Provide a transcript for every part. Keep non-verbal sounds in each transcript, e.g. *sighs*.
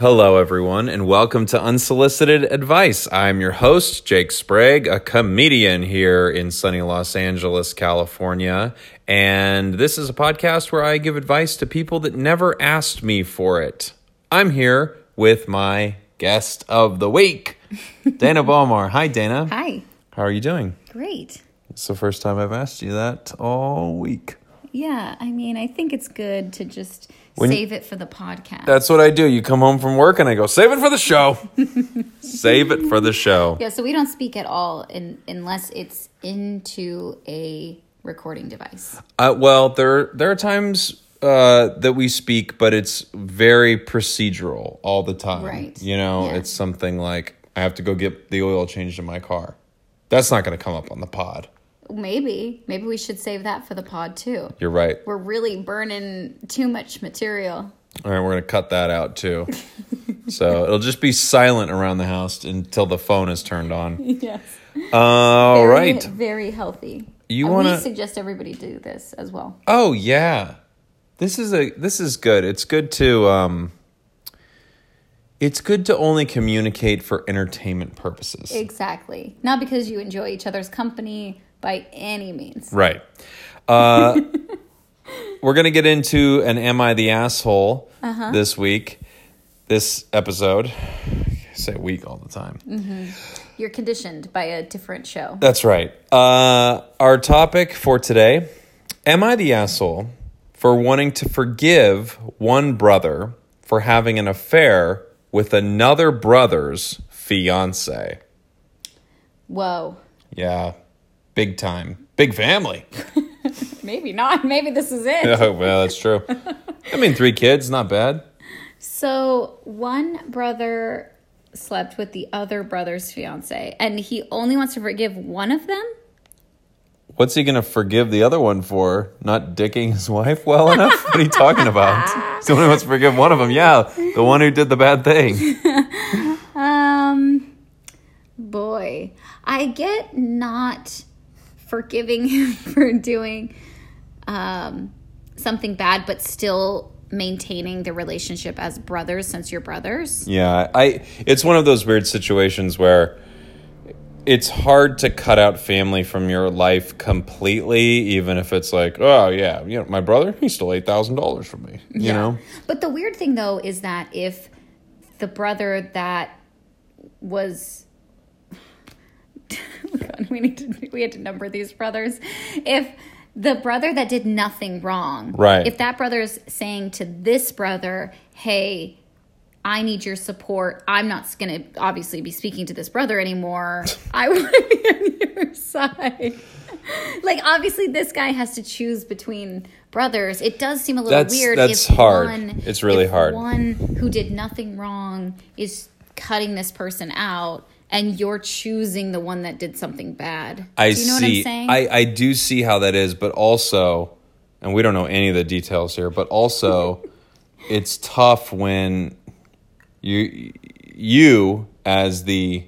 Hello, everyone, and welcome to Unsolicited Advice. I'm your host, Jake Sprague, a comedian here in sunny Los Angeles, California. And this is a podcast where I give advice to people that never asked me for it. I'm here with my guest of the week, *laughs* Dana Balmar. Hi, Dana. Hi. How are you doing? Great. It's the first time I've asked you that all week. Yeah, I mean, I think it's good to just When- save it for the podcast. That's what I do. You come home from work and I go, save it for the show. *laughs* save it for the show. yeah, so we don't speak at all in, unless it's into a recording device. Uh, well, there there are times uh, that we speak, but it's very procedural all the time. Right. You know, Yeah. it's something like I have to go get the oil changed in my car. That's not going to come up on the pod. Maybe. Maybe we should save that for the pod too. You're right. We're really burning too much material. All right, we're going to cut that out too. *laughs* so it'll just be silent around the house until the phone is turned on. *laughs* Yes. All very, right. Very healthy. You wanna- suggest everybody do this as well. Oh yeah, this is a this is good. It's good to um, it's good to only communicate for entertainment purposes. Exactly. Not because you enjoy each other's company by any means. Right. Uh, *laughs* we're gonna get into an "Am I the asshole?" this week. This episode. I say week all the time. You're conditioned by a different show. That's right. Uh, our topic for today Am I the asshole for wanting to forgive one brother for having an affair with another brother's fiance? Whoa. Yeah, big time. Big family. *laughs* Maybe not. Maybe this is it. oh, well, that's true. I mean, three kids, not bad. So one brother slept with the other brother's fiance, and he only wants to forgive one of them. What's he going to forgive the other one for? Not dicking his wife well enough? what are you talking about? *laughs* He only wants to forgive one of them. Yeah, the one who did the bad thing. *laughs* Um, boy, I get not forgiving *laughs* him for doing um something bad, but still maintaining the relationship as brothers since you're brothers. Yeah, I it's one of those weird situations where it's hard to cut out family from your life completely, even if it's like, oh yeah, you know, my brother, he stole eight thousand dollars from me. You know? But the weird thing though is that if the brother that was *laughs* we need to we had to number these brothers. If the brother that did nothing wrong, Right. If that brother's saying to this brother, "Hey, I need your support. I'm not going to obviously be speaking to this brother anymore. I *laughs* want to be on your side." *laughs* like obviously this guy has to choose between brothers. It does seem a little That's- weird that's hard. one It's really hard. One who did nothing wrong is cutting this person out and you're choosing the one that did something bad. I do you know see. what I'm saying? I I do see how that is, but also, and we don't know any of the details here, but also, *laughs* it's tough when you you as the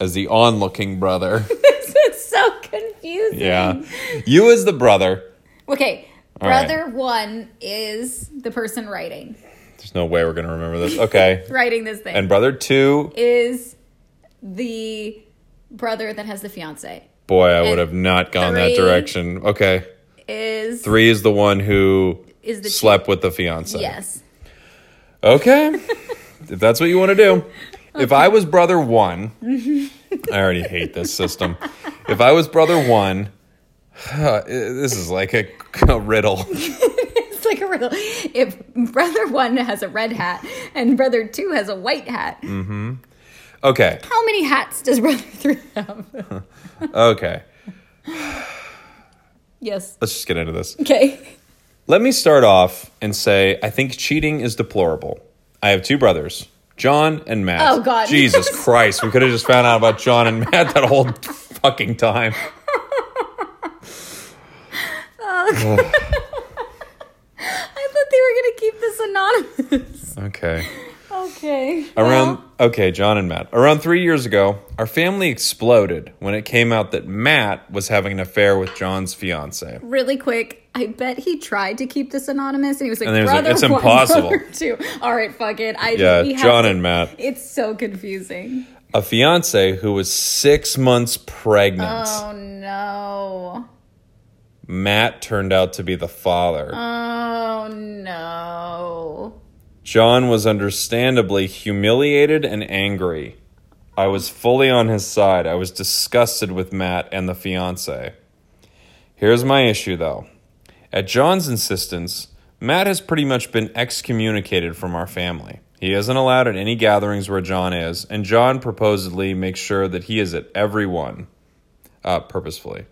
as the onlooking brother. *laughs* this is so confusing. yeah, you as the brother. Okay. All right. Brother one is the person writing There's no way we're gonna remember this. Okay, *laughs* writing this thing. and brother two. is the brother that has the fiance. Boy, I would have not gone that direction. Okay, Is three is the one who Is the- slept with the fiance. yes. Okay. *laughs* if that's what you want to do. If I was brother one, *laughs* I already hate this system. If I was brother one, *sighs* this is like a, a riddle. Like a riddle. If brother one has a red hat and brother two has a white hat, Mm-hmm. Okay. how many hats does brother three have? *laughs* Okay. yes. Let's just get into this. Okay. Let me start off and say I think cheating is deplorable. I have two brothers, John and Matt. Oh, God. *laughs* Jesus Christ. We could have just found out about John and Matt that whole fucking time. I thought they were going to keep this anonymous. *laughs* Okay. Okay. Around okay, John and Matt. Around three years ago, our family exploded when it came out that Matt was having an affair with John's fiance. really quick, I bet he tried to keep this anonymous, and he was like, And he was like, "Brother "It's *laughs* one, impossible." brother two. All right, fuck it. I Yeah, John to- and Matt. It's so confusing. A fiance who was six months pregnant. Oh no. Matt turned out to be the father. Oh no. John was understandably humiliated and angry. I was fully on his side. I was disgusted with Matt and the fiance. Here's my issue, though. At John's insistence, Matt has pretty much been excommunicated from our family. He isn't allowed at any gatherings where John is, and John proposedly makes sure that he is at every one, uh, purposefully.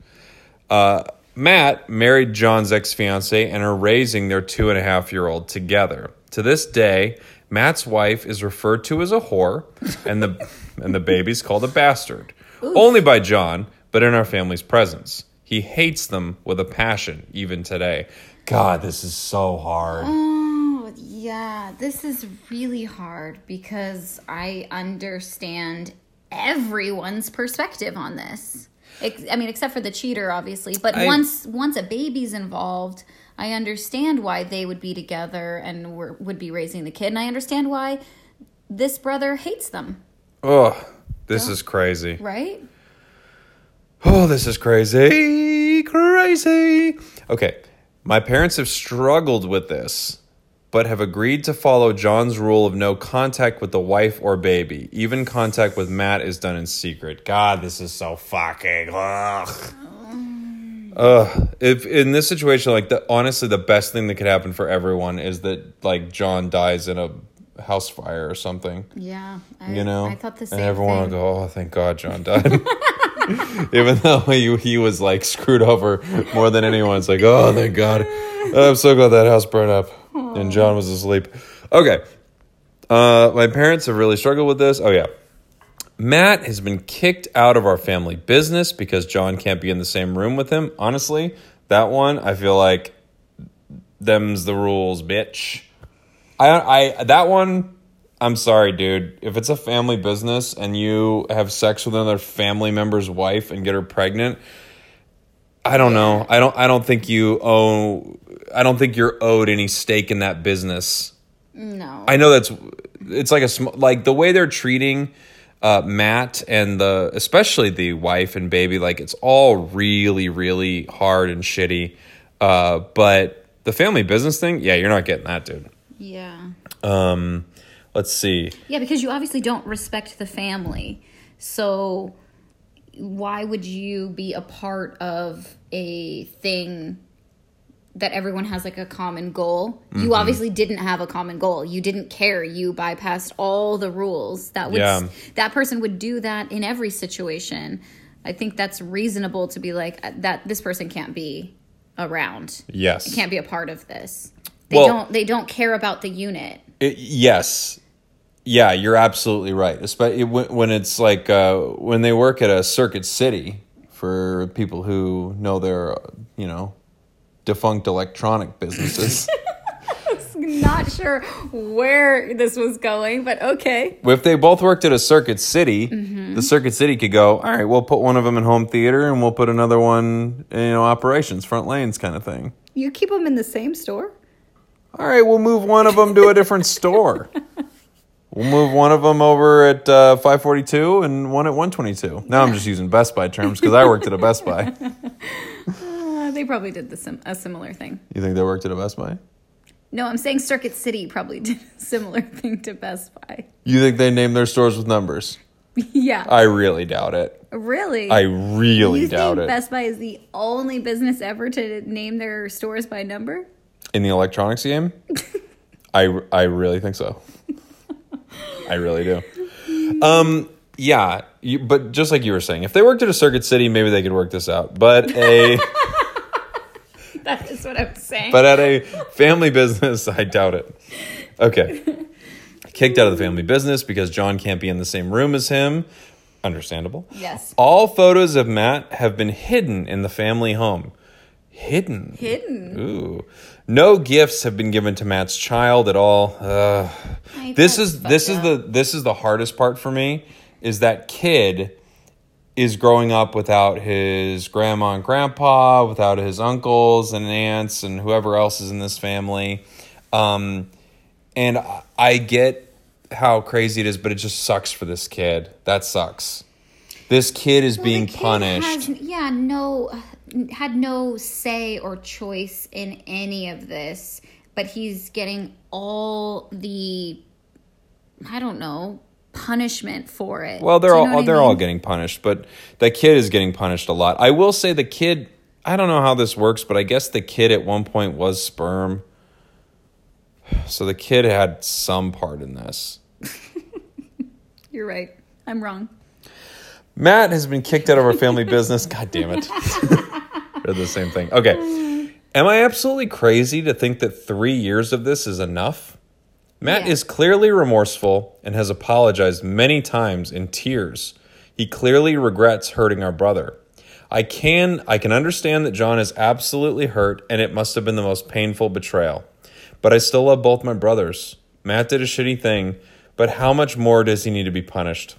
Uh, Matt married John's ex fiancee and are raising their two and a half year old together. To this day, Matt's wife is referred to as a whore, and the *laughs* and the baby's called a bastard. Only by John, but in our family's presence. He hates them with a passion, even today. God, this is so hard. Oh, yeah. This is really hard because I understand everyone's perspective on this. I mean, except for the cheater, obviously. But I- once once a baby's involved, I understand why they would be together and were, would be raising the kid, and I understand why this brother hates them. Oh, this is crazy. Right? Oh, this is crazy. Crazy. Okay. My parents have struggled with this, but have agreed to follow John's rule of no contact with the wife or baby. Even contact with Matt is done in secret. God, this is so fucking. Ugh. Ugh. If in this situation, like the honestly, the best thing that could happen for everyone is that like John dies in a house fire or something Yeah. I, you know I thought the same and everyone thing. will go oh thank god john died *laughs* even though he, he was like screwed over more than anyone it's like oh thank god i'm so glad that house burned up and john was asleep. Okay. Uh, my parents have really struggled with this. Oh yeah. Matt has been kicked out of our family business because john can't be in the same room with him. Honestly that one i feel like them's the rules bitch. I, I that one. I'm sorry, dude. If it's a family business and you have sex with another family member's wife and get her pregnant, I don't know. I don't. I don't think you owe. I don't think you're owed any stake in that business. No. I know that's. It's like a sm- like the way they're treating uh, Matt and the especially the wife and baby. Like it's all really really hard and shitty. Uh, but the family business thing, yeah, you're not getting that, dude. yeah. Um, let's see. Yeah, because you obviously don't respect the family. So why would you be a part of a thing that everyone has like a common goal? Mm-hmm. You obviously didn't have a common goal. You didn't care. You bypassed all the rules. That would Yeah. that person would do that in every situation. I think that's reasonable to be like uh, that this person can't be around. Yes. Can't be a part of this. They Well- don't they don't care about the unit. It- yes. Yeah, you're absolutely right. Especially when it's like uh, when they work at a Circuit City for people who know their, you know, defunct electronic businesses. *laughs* Not sure where this was going, but okay. if they both worked at a Circuit City, the Circuit City could go, all right, we'll put one of them in home theater and we'll put another one, in, you know, operations, front lanes kind of thing. You keep them in the same store? All right, we'll move one of them to a different store. *laughs* We'll move one of them over at uh, 542 and one at 122. Now I'm just using Best Buy terms because I worked at a Best Buy. *laughs* Uh, they probably did the sim- a similar thing. You think they worked at a Best Buy? No, I'm saying Circuit City probably *laughs* did a similar thing to Best Buy. You think they named their stores with numbers? *laughs* yeah. I really doubt it. really? I really you doubt think it. Best Buy is the only business ever to name their stores by number? In the electronics game? I, I really think so. I really do. Um, yeah, you, but just like you were saying, if they worked at a Circuit City, maybe they could work this out. But a. *laughs* That is what I'm saying. but at a family business, I doubt it. Okay. Kicked out of the family business because John can't be in the same room as him. Understandable. yes. All photos of Matt have been hidden in the family home. Hidden. Hidden. Ooh. No gifts have been given to Matt's child at all. Ugh. I- this is this is fucked the this is the hardest part for me is that kid is growing up without his grandma and grandpa, without his uncles and aunts and whoever else is in this family. Um, and I get how crazy it is, but it just sucks for this kid. That sucks. This kid is Well, being the kid punished. has- yeah, no, had no say or choice in any of this, but he's getting all the, I don't know, punishment for it. Well, they're you all what I they're all mean? getting punished, but that kid is getting punished a lot. I will say the kid. I don't know how this works, but I guess the kid at one point was sperm. So the kid had some part in this. *laughs* You're right. I'm wrong. Matt has been kicked out of our family business. God damn it. *laughs* They're the same thing. Okay. Am I absolutely crazy to think that three years of this is enough? Matt Yeah. is clearly remorseful and has apologized many times in tears. He clearly regrets hurting our brother. I can I can understand that John is absolutely hurt and it must have been the most painful betrayal. But I still love both my brothers. Matt did a shitty thing, but how much more does he need to be punished?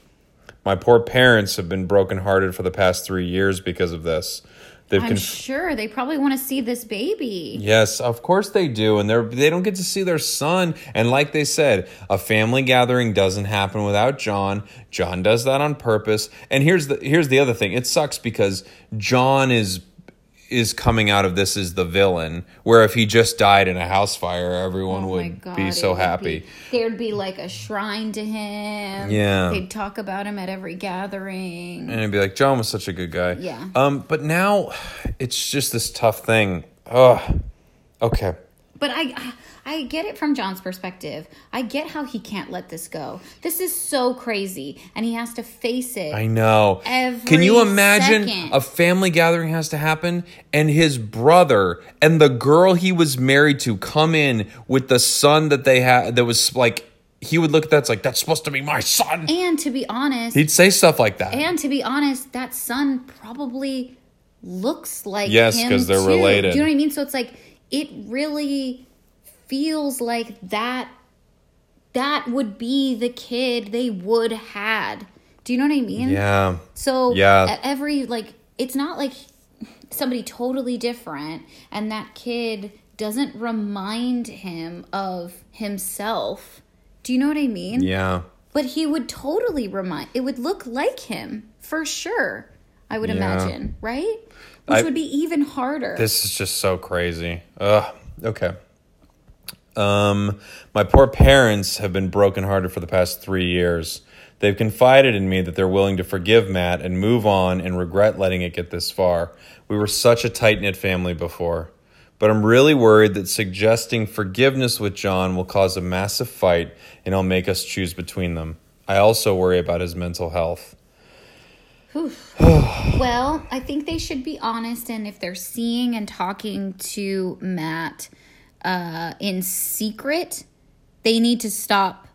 My poor parents have been brokenhearted for the past three years because of this. They've I'm conf- sure they probably want to see this baby. Yes, of course they do, and they're they don't get to see their son. And like they said, a family gathering doesn't happen without John. John does that on purpose. And here's the here's the other thing. It sucks because John is is coming out of this as the villain. Where if he just died in a house fire, everyone Oh would God, be so happy. be- there'd be like a shrine to him. Yeah. They'd talk about him at every gathering. and it'd be like John was such a good guy. Yeah. Um, but now it's just this tough thing. Ugh. Okay. But I I get it from John's perspective. I get how he can't let this go. This is so crazy and he has to face it. I know. Every Can you imagine second. a family gathering has to happen and his brother and the girl he was married to come in with the son that they had that was like he would look at that's like that's supposed to be my son. and to be honest, He'd say stuff like that. and to be honest, that son probably looks like Yes, him 'cause they're too. related. Do you know what I mean? So it's like it really feels like that that would be the kid they would had. Do you know what I mean? yeah. So Yeah. every like it's not like somebody totally different and that kid doesn't remind him of himself. Do you know what I mean? Yeah. But he would totally remind it would look like him for sure. I would Yeah. imagine, right? Which I- would be even harder. This is just so crazy. Ugh. Okay. Um, my poor parents have been brokenhearted for the past three years. They've confided in me that they're willing to forgive Matt and move on and regret letting it get this far. We were such a tight knit family before. But I'm really worried that suggesting forgiveness with John will cause a massive fight and it'll make us choose between them. I also worry about his mental health. *sighs* Well, I think they should be honest, and if they're seeing and talking to Matt uh, in secret, they need to stop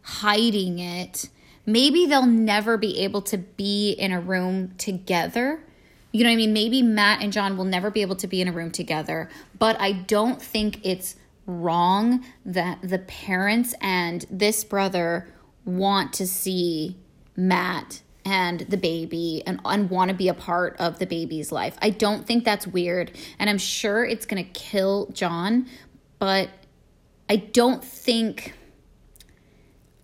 hiding it. Maybe they'll never be able to be in a room together. You know what I mean? Maybe Matt and John will never be able to be in a room together, but I don't think it's wrong that the parents and this brother want to see Matt and the baby and, and want to be a part of the baby's life. I don't think that's weird. And I'm sure it's going to kill John, but I don't think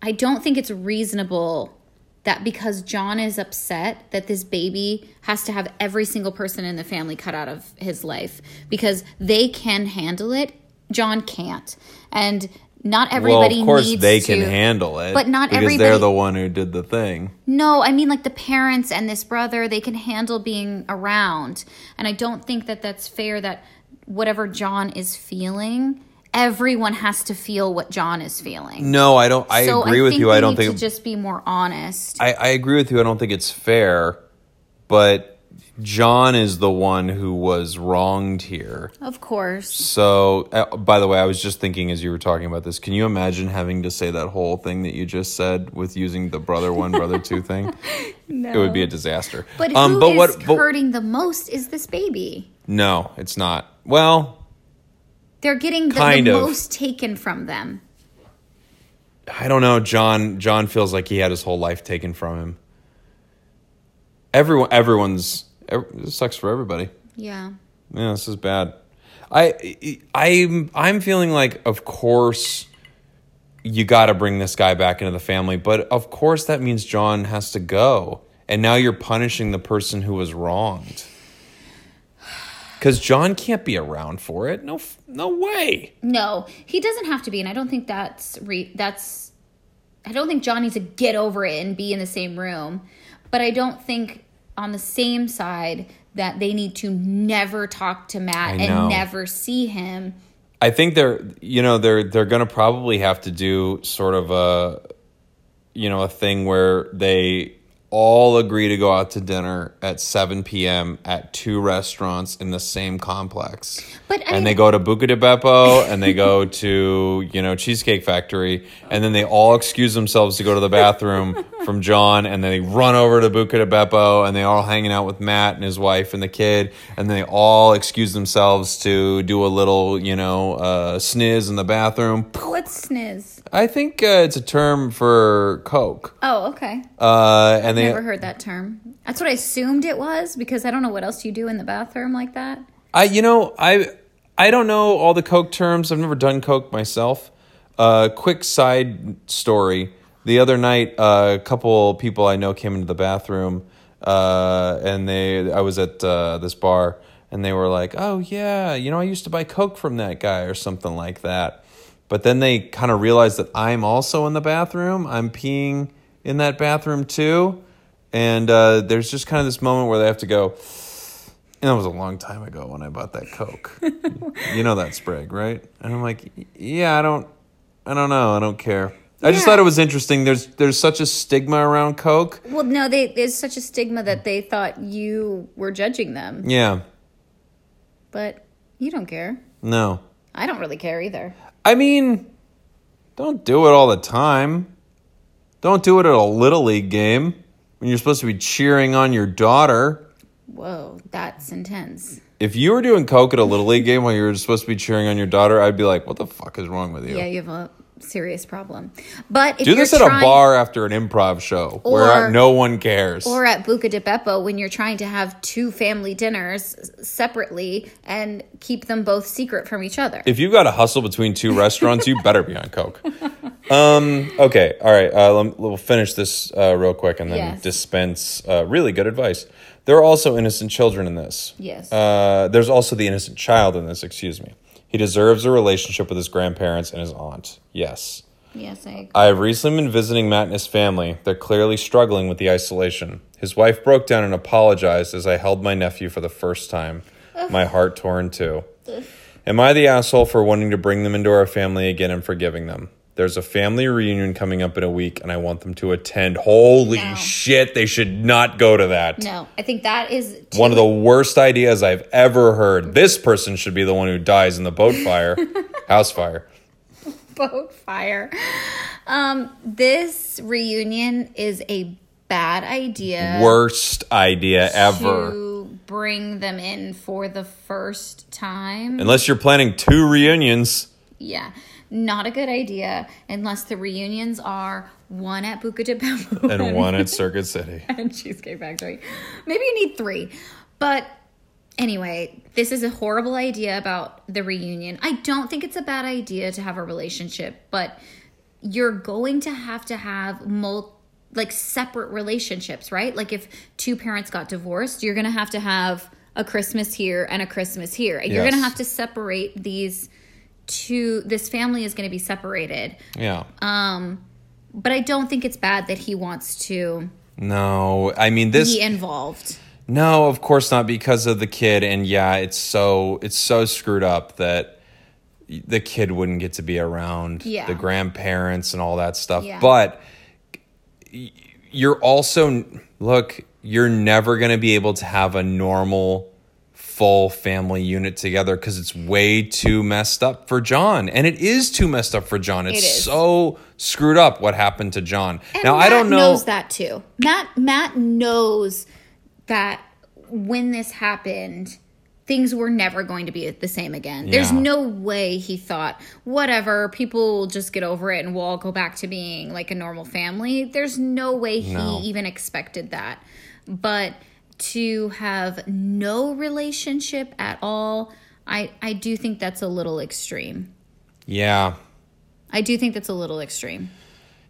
I don't think it's reasonable that because John is upset that this baby has to have every single person in the family cut out of his life because they can handle it, John can't. And not everybody well, of course needs they to, can handle it, But not because everybody they're the one who did the thing. no, I mean like the parents and this brother, they can handle being around. And I don't think that that's fair that whatever John is feeling, everyone has to feel what John is feeling. No, I don't. I so agree with you. I don't need think to just be more honest. I, I agree with you. I don't think it's fair, but John is the one who was wronged here. of course. So, uh, by the way, I was just thinking as you were talking about this. Can you imagine having to say that whole thing that you just said with using the brother one, brother two *laughs* thing? No. It would be a disaster. But who um, is what? But, hurting the most is this baby. no, it's not. Well, They're getting the, Kind the of. most taken from them. I don't know. John. John feels like he had his whole life taken from him. everyone everyone's this sucks for everybody. Yeah. Yeah, this is bad. I I'm I'm feeling like of course you got to bring this guy back into the family, but of course that means John has to go. And now you're punishing the person who was wronged. *sighs* Cuz John can't be around for it. No no way. No, he doesn't have to be, and I don't think that's re- that's. I don't think John needs to get over it and be in the same room, but I don't think on the same side that they need to never talk to Matt and never see him. I think they're you know they're they're going to probably have to do sort of a you know a thing where they all agree to go out to dinner at 7 p.m. at two restaurants in the same complex. But I and they go to Buca di Beppo *laughs* and they go to, you know, Cheesecake Factory and then they all excuse themselves to go to the bathroom from John and then they run over to Buca di Beppo and they all hanging out with Matt and his wife and the kid and they all excuse themselves to do a little, you know, uh, sniz in the bathroom. What's sniz? I think uh, it's a term for Coke. Oh, okay. Uh, and they Never heard that term. That's what I assumed it was because I don't know what else you do in the bathroom like that. I you know I I don't know all the Coke terms. I've never done Coke myself. Uh, quick side story: the other night, uh, a couple people I know came into the bathroom, uh, and they I was at uh, this bar, and they were like, "Oh yeah, you know I used to buy Coke from that guy or something like that." But then they kind of realized that I'm also in the bathroom. I'm peeing in that bathroom too, and uh, there's just kind of this moment where they have to go. And that was a long time ago when I bought that Coke. *laughs* you know that Sprague, right? And I'm like, yeah, I don't, I don't know, I don't care. I just Yeah. thought it was interesting. There's there's such a stigma around Coke. Well, no, they, there's such a stigma that they thought you were judging them, Yeah, but you don't care. no. I don't really care either. I mean, don't do it all the time. Don't do it at a little league game when you're supposed to be cheering on your daughter. Whoa, that's intense. If you were doing Coke at a little league game while you were supposed to be cheering on your daughter, I'd be like, "What the fuck is wrong with you?" Yeah, you have a serious problem. But if Do you're this at trying, a bar after an improv show where no one cares. or at Buca di Beppo when you're trying to have two family dinners separately and keep them both secret from each other. if you've got to hustle between two restaurants, you better be on Coke. *laughs* Um, okay, all right. Uh, lem- we'll finish this uh, real quick and then Yes. dispense uh, really good advice. There are also innocent children in this. Yes. Uh, there's also the innocent child in this, excuse me. He deserves a relationship with his grandparents and his aunt. Yes. yes, I agree. I have recently been visiting Matt and his family. They're clearly struggling with the isolation. His wife broke down and apologized as I held my nephew for the first time. My heart torn too. Am I the asshole for wanting to bring them into our family again and forgiving them? There's a family reunion coming up in a week and I want them to attend. Holy No. shit, they should not go to that. No, I think that is too One of the worst ideas I've ever heard. This person should be the one who dies in the boat fire, *laughs* house fire. boat fire. Um, this reunion is a bad idea. Worst idea ever. Bring them in for the first time. Unless you're planning two reunions. Yeah, not a good idea unless the reunions are one at Buca di Beppo and one at *laughs* Circuit City. and Cheesecake Factory. Maybe you need three. But anyway, this is a horrible idea about the reunion. I don't think it's a bad idea to have a relationship, but you're going to have to have mul- like separate relationships, right? Like if two parents got divorced, you're going to have to have a Christmas here and a Christmas here. You're going to have to separate these two this family is going to be separated. Yeah. Um, but I don't think it's bad that he wants to no, I mean this. be involved. No, of course not because of the kid. And yeah, it's so it's so screwed up that the kid wouldn't get to be around Yeah. the grandparents and all that stuff. Yeah. But you're also look, you're never going to be able to have a normal full family unit together because it's way too messed up for John. And it is too messed up for John. It's It so screwed up what happened to John. And now Matt I don't know knows that too. Matt Matt knows that when this happened, things were never going to be the same again. There's no way he thought, whatever, people will just get over it and we'll all go back to being like a normal family. There's no way he No. even expected that. but to have no relationship at all, I I do think that's a little extreme. Yeah. I do think that's a little extreme.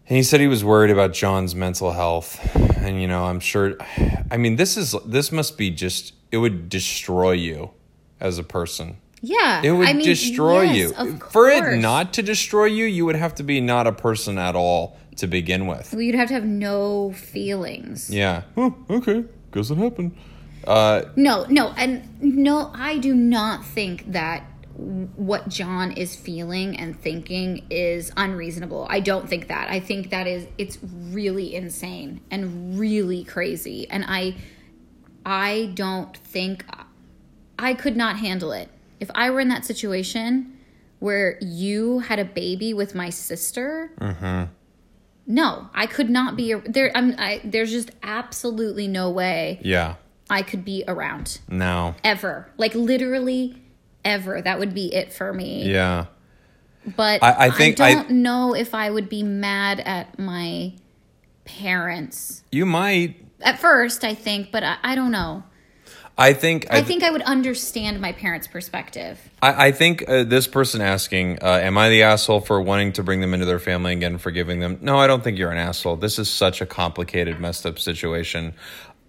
And he said he was worried about John's mental health. And you know, I'm sure I mean this is this must be just it would destroy you as a person. Yeah, It would I mean, destroy yes, you. For it not to destroy you, you would have to be not a person at all to begin with. Well, you'd have to have no feelings. Yeah. Oh, okay. Guess it happened. Uh, No, no, and no, I do not think that what John is feeling and thinking is unreasonable. I don't think that. I think that is it's really insane and really crazy. And I I don't think I could not handle it. If I were in that situation where you had a baby with my sister, no, I could not be there. I'm, I, there's just absolutely no way yeah. I could be around No. ever. Like literally ever. That would be it for me. Yeah. But I- I think I- don't know if I would be mad at my parents. You might. At first, I think, but I, I don't know. I think. I think I would understand my parents' perspective. I, I think uh, this person asking, uh, "Am I the asshole for wanting to bring them into their family again, and forgiving them?" No, I don't think you're an asshole. This is such a complicated, messed up situation.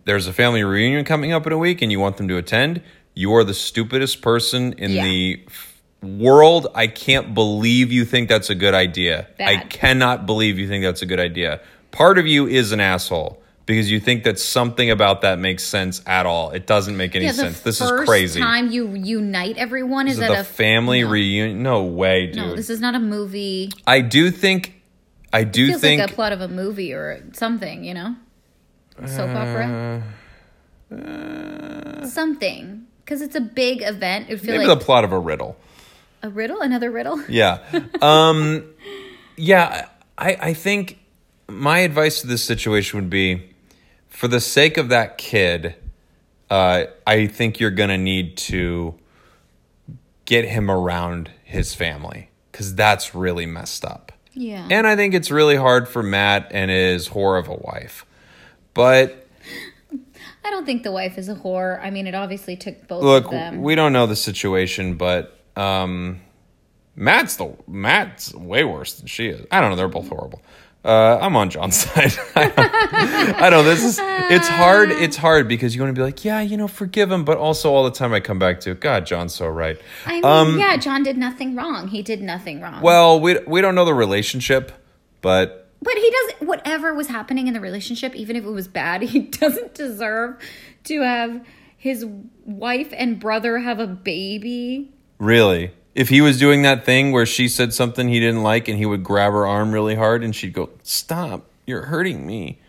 There's a family reunion coming up in a week, and you want them to attend. You are the stupidest person in Yeah. the f- world. I can't believe you think that's a good idea. I cannot believe you think that's a good idea. Part of you is an asshole. Because you think that something about that makes sense at all. It doesn't make any Yeah, sense. This is first crazy. time you unite everyone is This at a family no. reunion. No way, dude. No, this is not a movie. I do think. I do feels think. like a plot of a movie or something, you know? Soap opera? something. Because it's a big event. It would feel maybe like the plot of a riddle. a riddle, another riddle. Yeah. *laughs* Um. yeah. I I think my advice to this situation would be, for the sake of that kid, uh, I think you're gonna need to get him around his family because that's really messed up. Yeah. And I think it's really hard for Matt and his whore of a wife. But I don't think the wife is a whore. I mean, it obviously took both look, of them. we don't know the situation, but um, Matt's the Matt's way worse than she is. I don't know. They're both horrible. Uh, I'm on John's *laughs* side. I know this is it's hard. It's hard because you want to be like, yeah, you know, forgive him, but also all the time I come back to, God, John's so right. I mean, yeah, John did nothing wrong. He did nothing wrong. um, Well, we we don't know the relationship, but but he doesn't. Whatever was happening in the relationship, even if it was bad, *laughs* he doesn't deserve to have his wife and brother have a baby. Really? If he was doing that thing where she said something he didn't like and he would grab her arm really hard and she'd go, Stop, you're hurting me.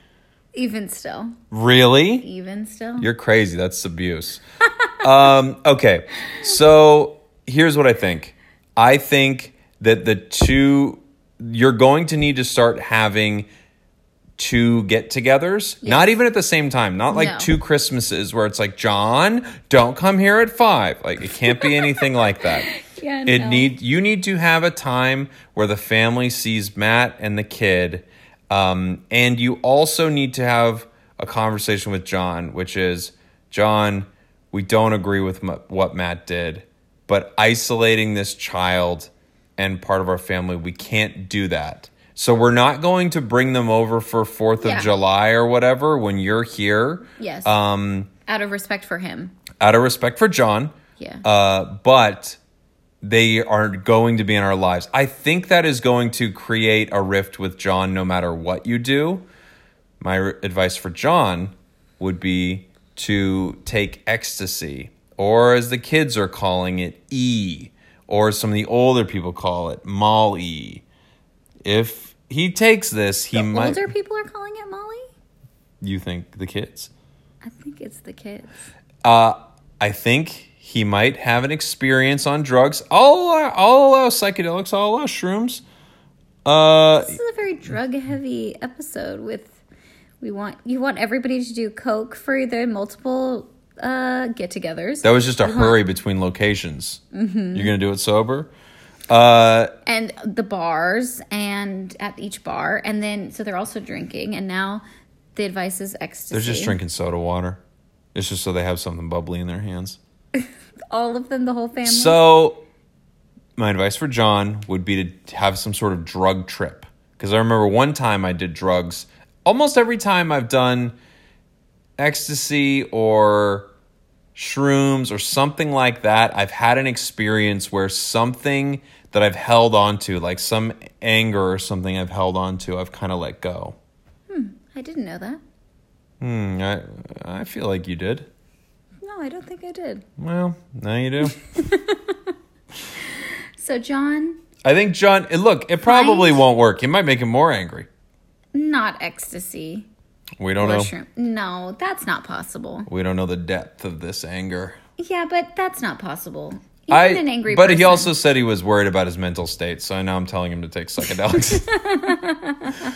Even still, Really? even still. You're crazy. That's abuse. *laughs* um, okay. So here's what I think I think that the two, you're going to need to start having two get togethers, not even at the same time, not like No. two Christmases where it's like, John, don't come here at five. Like, it can't be anything like that. *laughs* Yeah, it no. need you need to have a time where the family sees Matt and the kid, um, and you also need to have a conversation with John, which is John, we don't agree with m- what Matt did, but isolating this child and part of our family, we can't do that. So we're not going to bring them over for Fourth of Yeah. July or whatever when you're here. yes. Um, out of respect for him. out of respect for John. Yeah. Uh, but they are going to be in our lives. I think that is going to create a rift with John no matter what you do. My r- advice for John would be to take ecstasy, or as the kids are calling it, E, or some of the older people call it, Molly. If he takes this, he might. Older people are calling it Molly. You think the kids? I think it's the kids. Uh, I think he might have an experience on drugs. I'll allow, I'll allow psychedelics. I'll allow shrooms. Uh, This is a very drug heavy episode with we want you want everybody to do coke for the multiple uh get togethers that was just a hurry between locations. You're gonna do it sober. Uh, and the bars and at each bar and then so they're also drinking and now The advice is ecstasy. They're just drinking soda water. It's just so they have something bubbly in their hands. *laughs* all of them, the whole family. So, my advice for John would be to have some sort of drug trip. Because I remember one time I did drugs. Almost every time I've done ecstasy or shrooms or something like that, I've had an experience where something that I've held on to, like some anger or something I've held on to, I've kind of let go. Hmm, I didn't know that. Hmm, I, I feel like you did. No, I don't think I did. Well, now you do. *laughs* So, John, I think John. eh, Look, it probably won't work. It might make him more angry. not ecstasy. We don't know. No, that's not possible. We don't know the depth of this anger. Yeah, but that's not possible. Even I. an angry but he also said he was worried about his mental state. So now I'm telling him to take psychedelics. *laughs*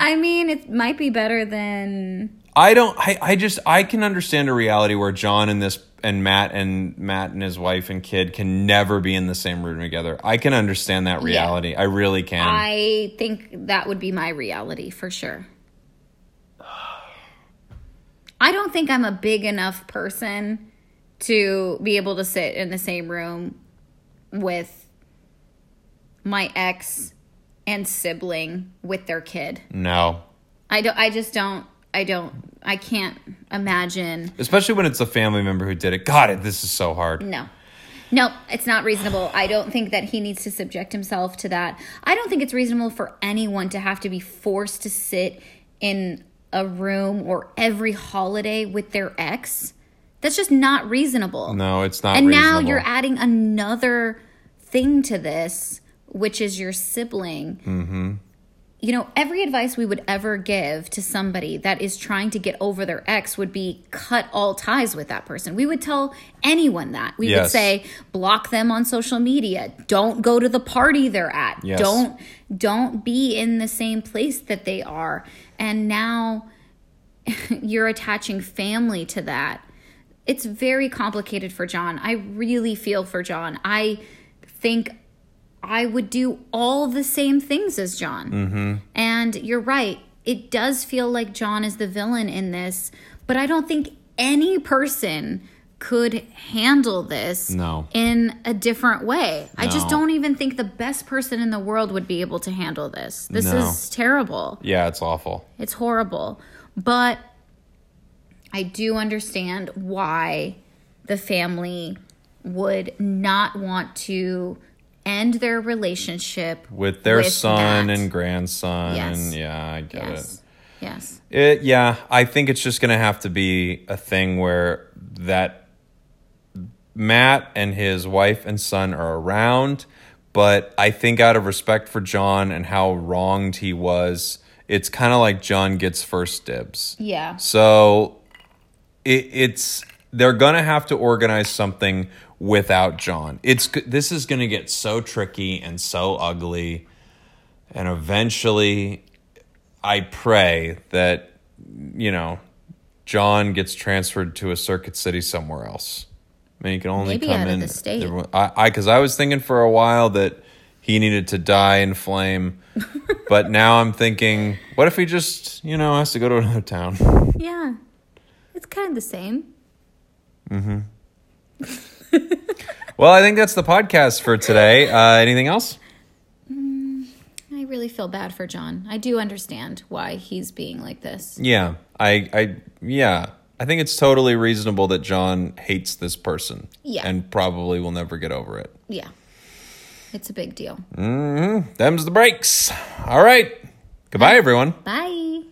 I mean, it might be better than. I don't. I. I just. I can understand a reality where John and this and Matt and Matt and his wife and kid can never be in the same room together. I can understand that reality. I really can. I think that would be my reality for sure. I don't think I'm a big enough person to be able to sit in the same room with my ex and sibling with their kid. no. I don't I just don't I don't I can't imagine Especially when it's a family member who did it. God, it. This is so hard. No. No, it's not reasonable. I don't think that he needs to subject himself to that. I don't think it's reasonable for anyone to have to be forced to sit in a room or every holiday with their ex. That's just not reasonable. No, it's not. and now you're adding another thing to this, which is your sibling. Mm-hmm. You know, every advice we would ever give to somebody that is trying to get over their ex would be cut all ties with that person. We would tell anyone that. We would say block them on social media. Don't go to the party they're at. Yes. Don't don't be in the same place that they are. And now *laughs* you're attaching family to that. It's very complicated for John. I really feel for John. I think I would do all the same things as John. Mm-hmm. And you're right. It does feel like John is the villain in this, but I don't think any person could handle this No. in a different way. I just don't even think the best person in the world would be able to handle this. This No. is terrible. Yeah, it's awful. It's horrible. But I do understand why the family would not want to end their relationship With their with son Matt. and grandson. Yes. And yeah, I get Yes. Yes. it. it. Yeah, I think it's just going to have to be a thing where that Matt and his wife and son are around. But I think out of respect for John and how wronged he was, it's kind of like John gets first dibs. Yeah. So it, it's they're gonna have to organize something without John. It's this is gonna get so tricky and so ugly, and eventually, I pray that you know John gets transferred to a circuit city somewhere else. I mean, he can only Maybe come out of in. the state. I, I, because I was thinking for a while that he needed to die in flame, *laughs* but now I'm thinking, what if he just, you know, has to go to another town? Yeah. It's kind of the same. *laughs* Well, I think that's the podcast for today. Uh, anything else? I really feel bad for John. I do understand why he's being like this. Yeah, I, I, yeah, I think it's totally reasonable that John hates this person. Yeah. and probably will never get over it. Yeah. It's a big deal. Mm-hmm. Them's the breaks. All right. Goodbye, everyone. Bye.